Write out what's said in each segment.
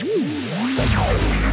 Ooh.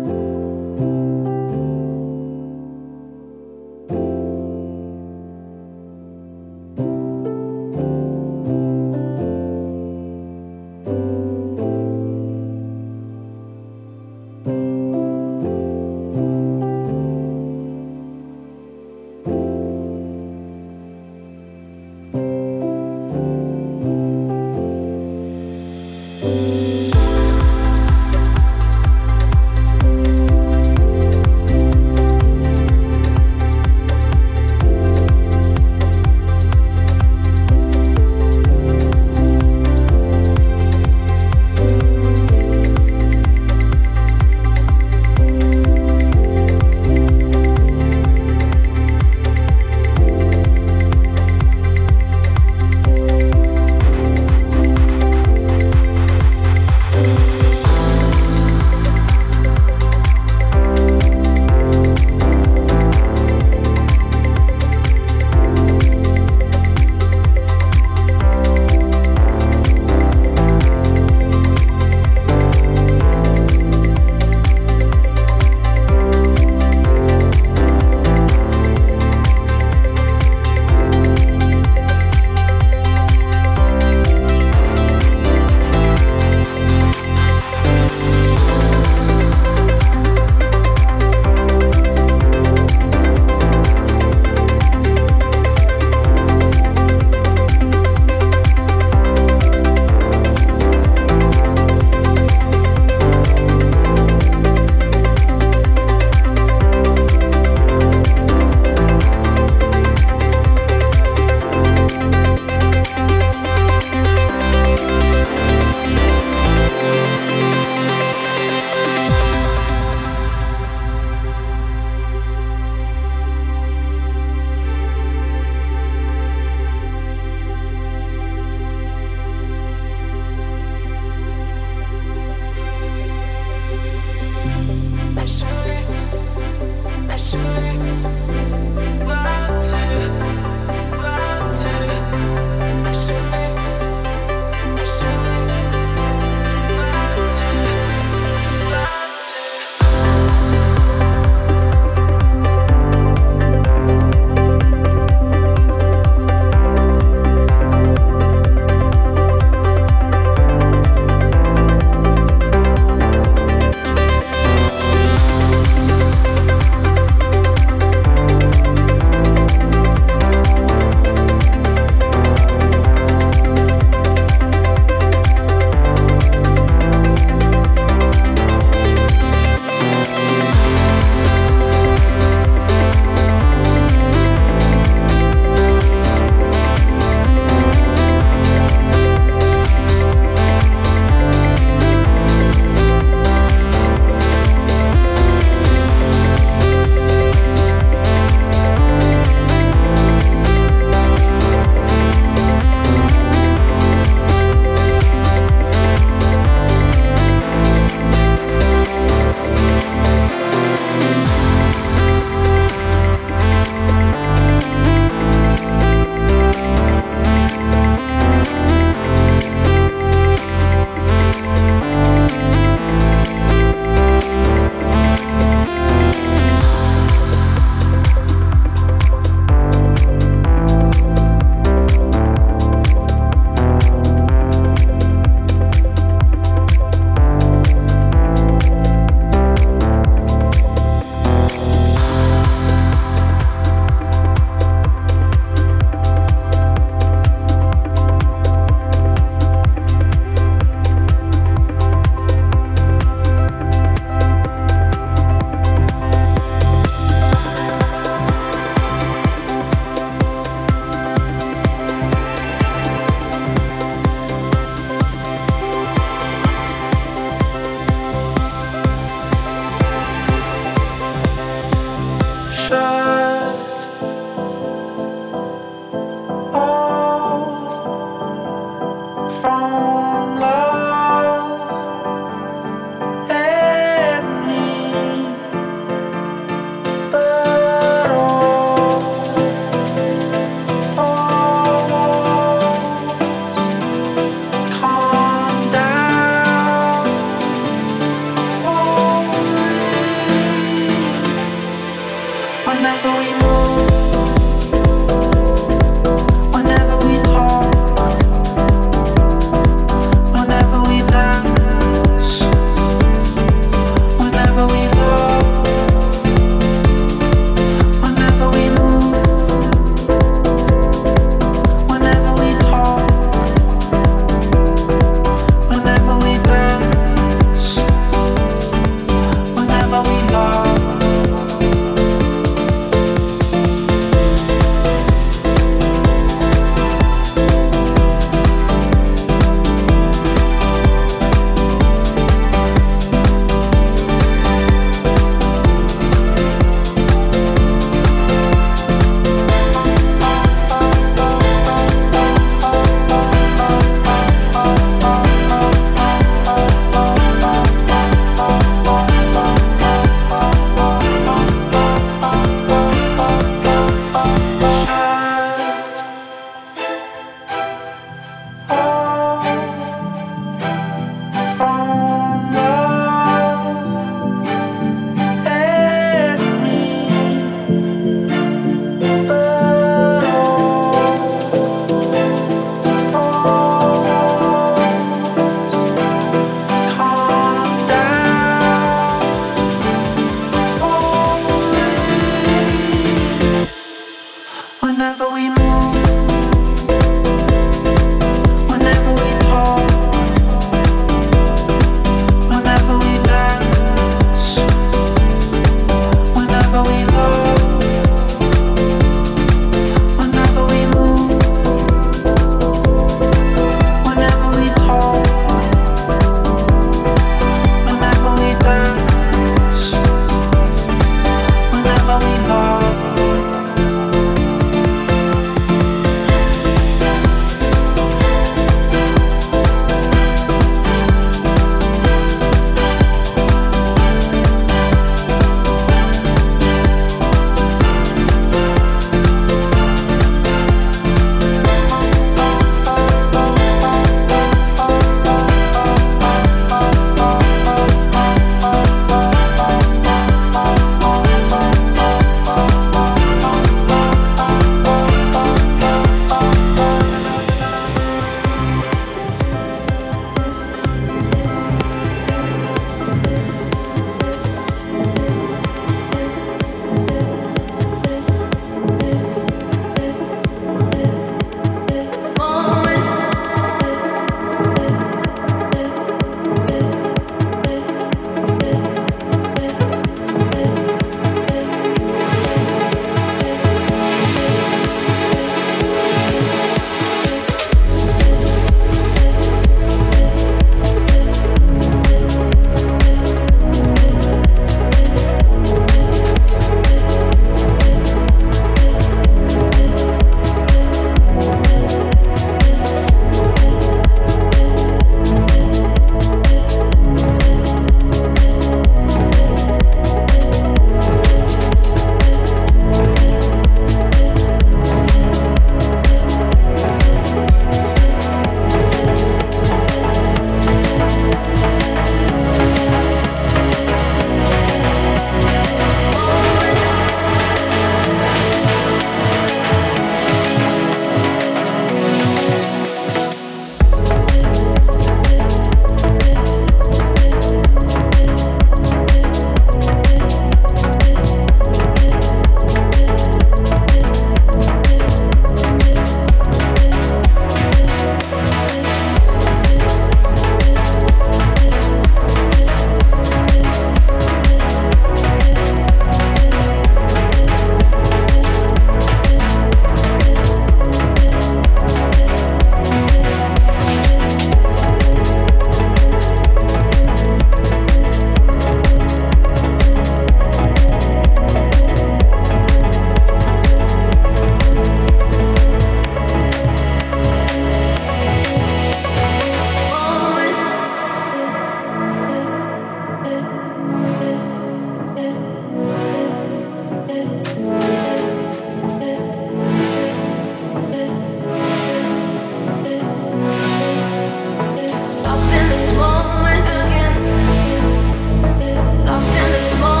Lost in this moment.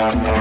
no, no.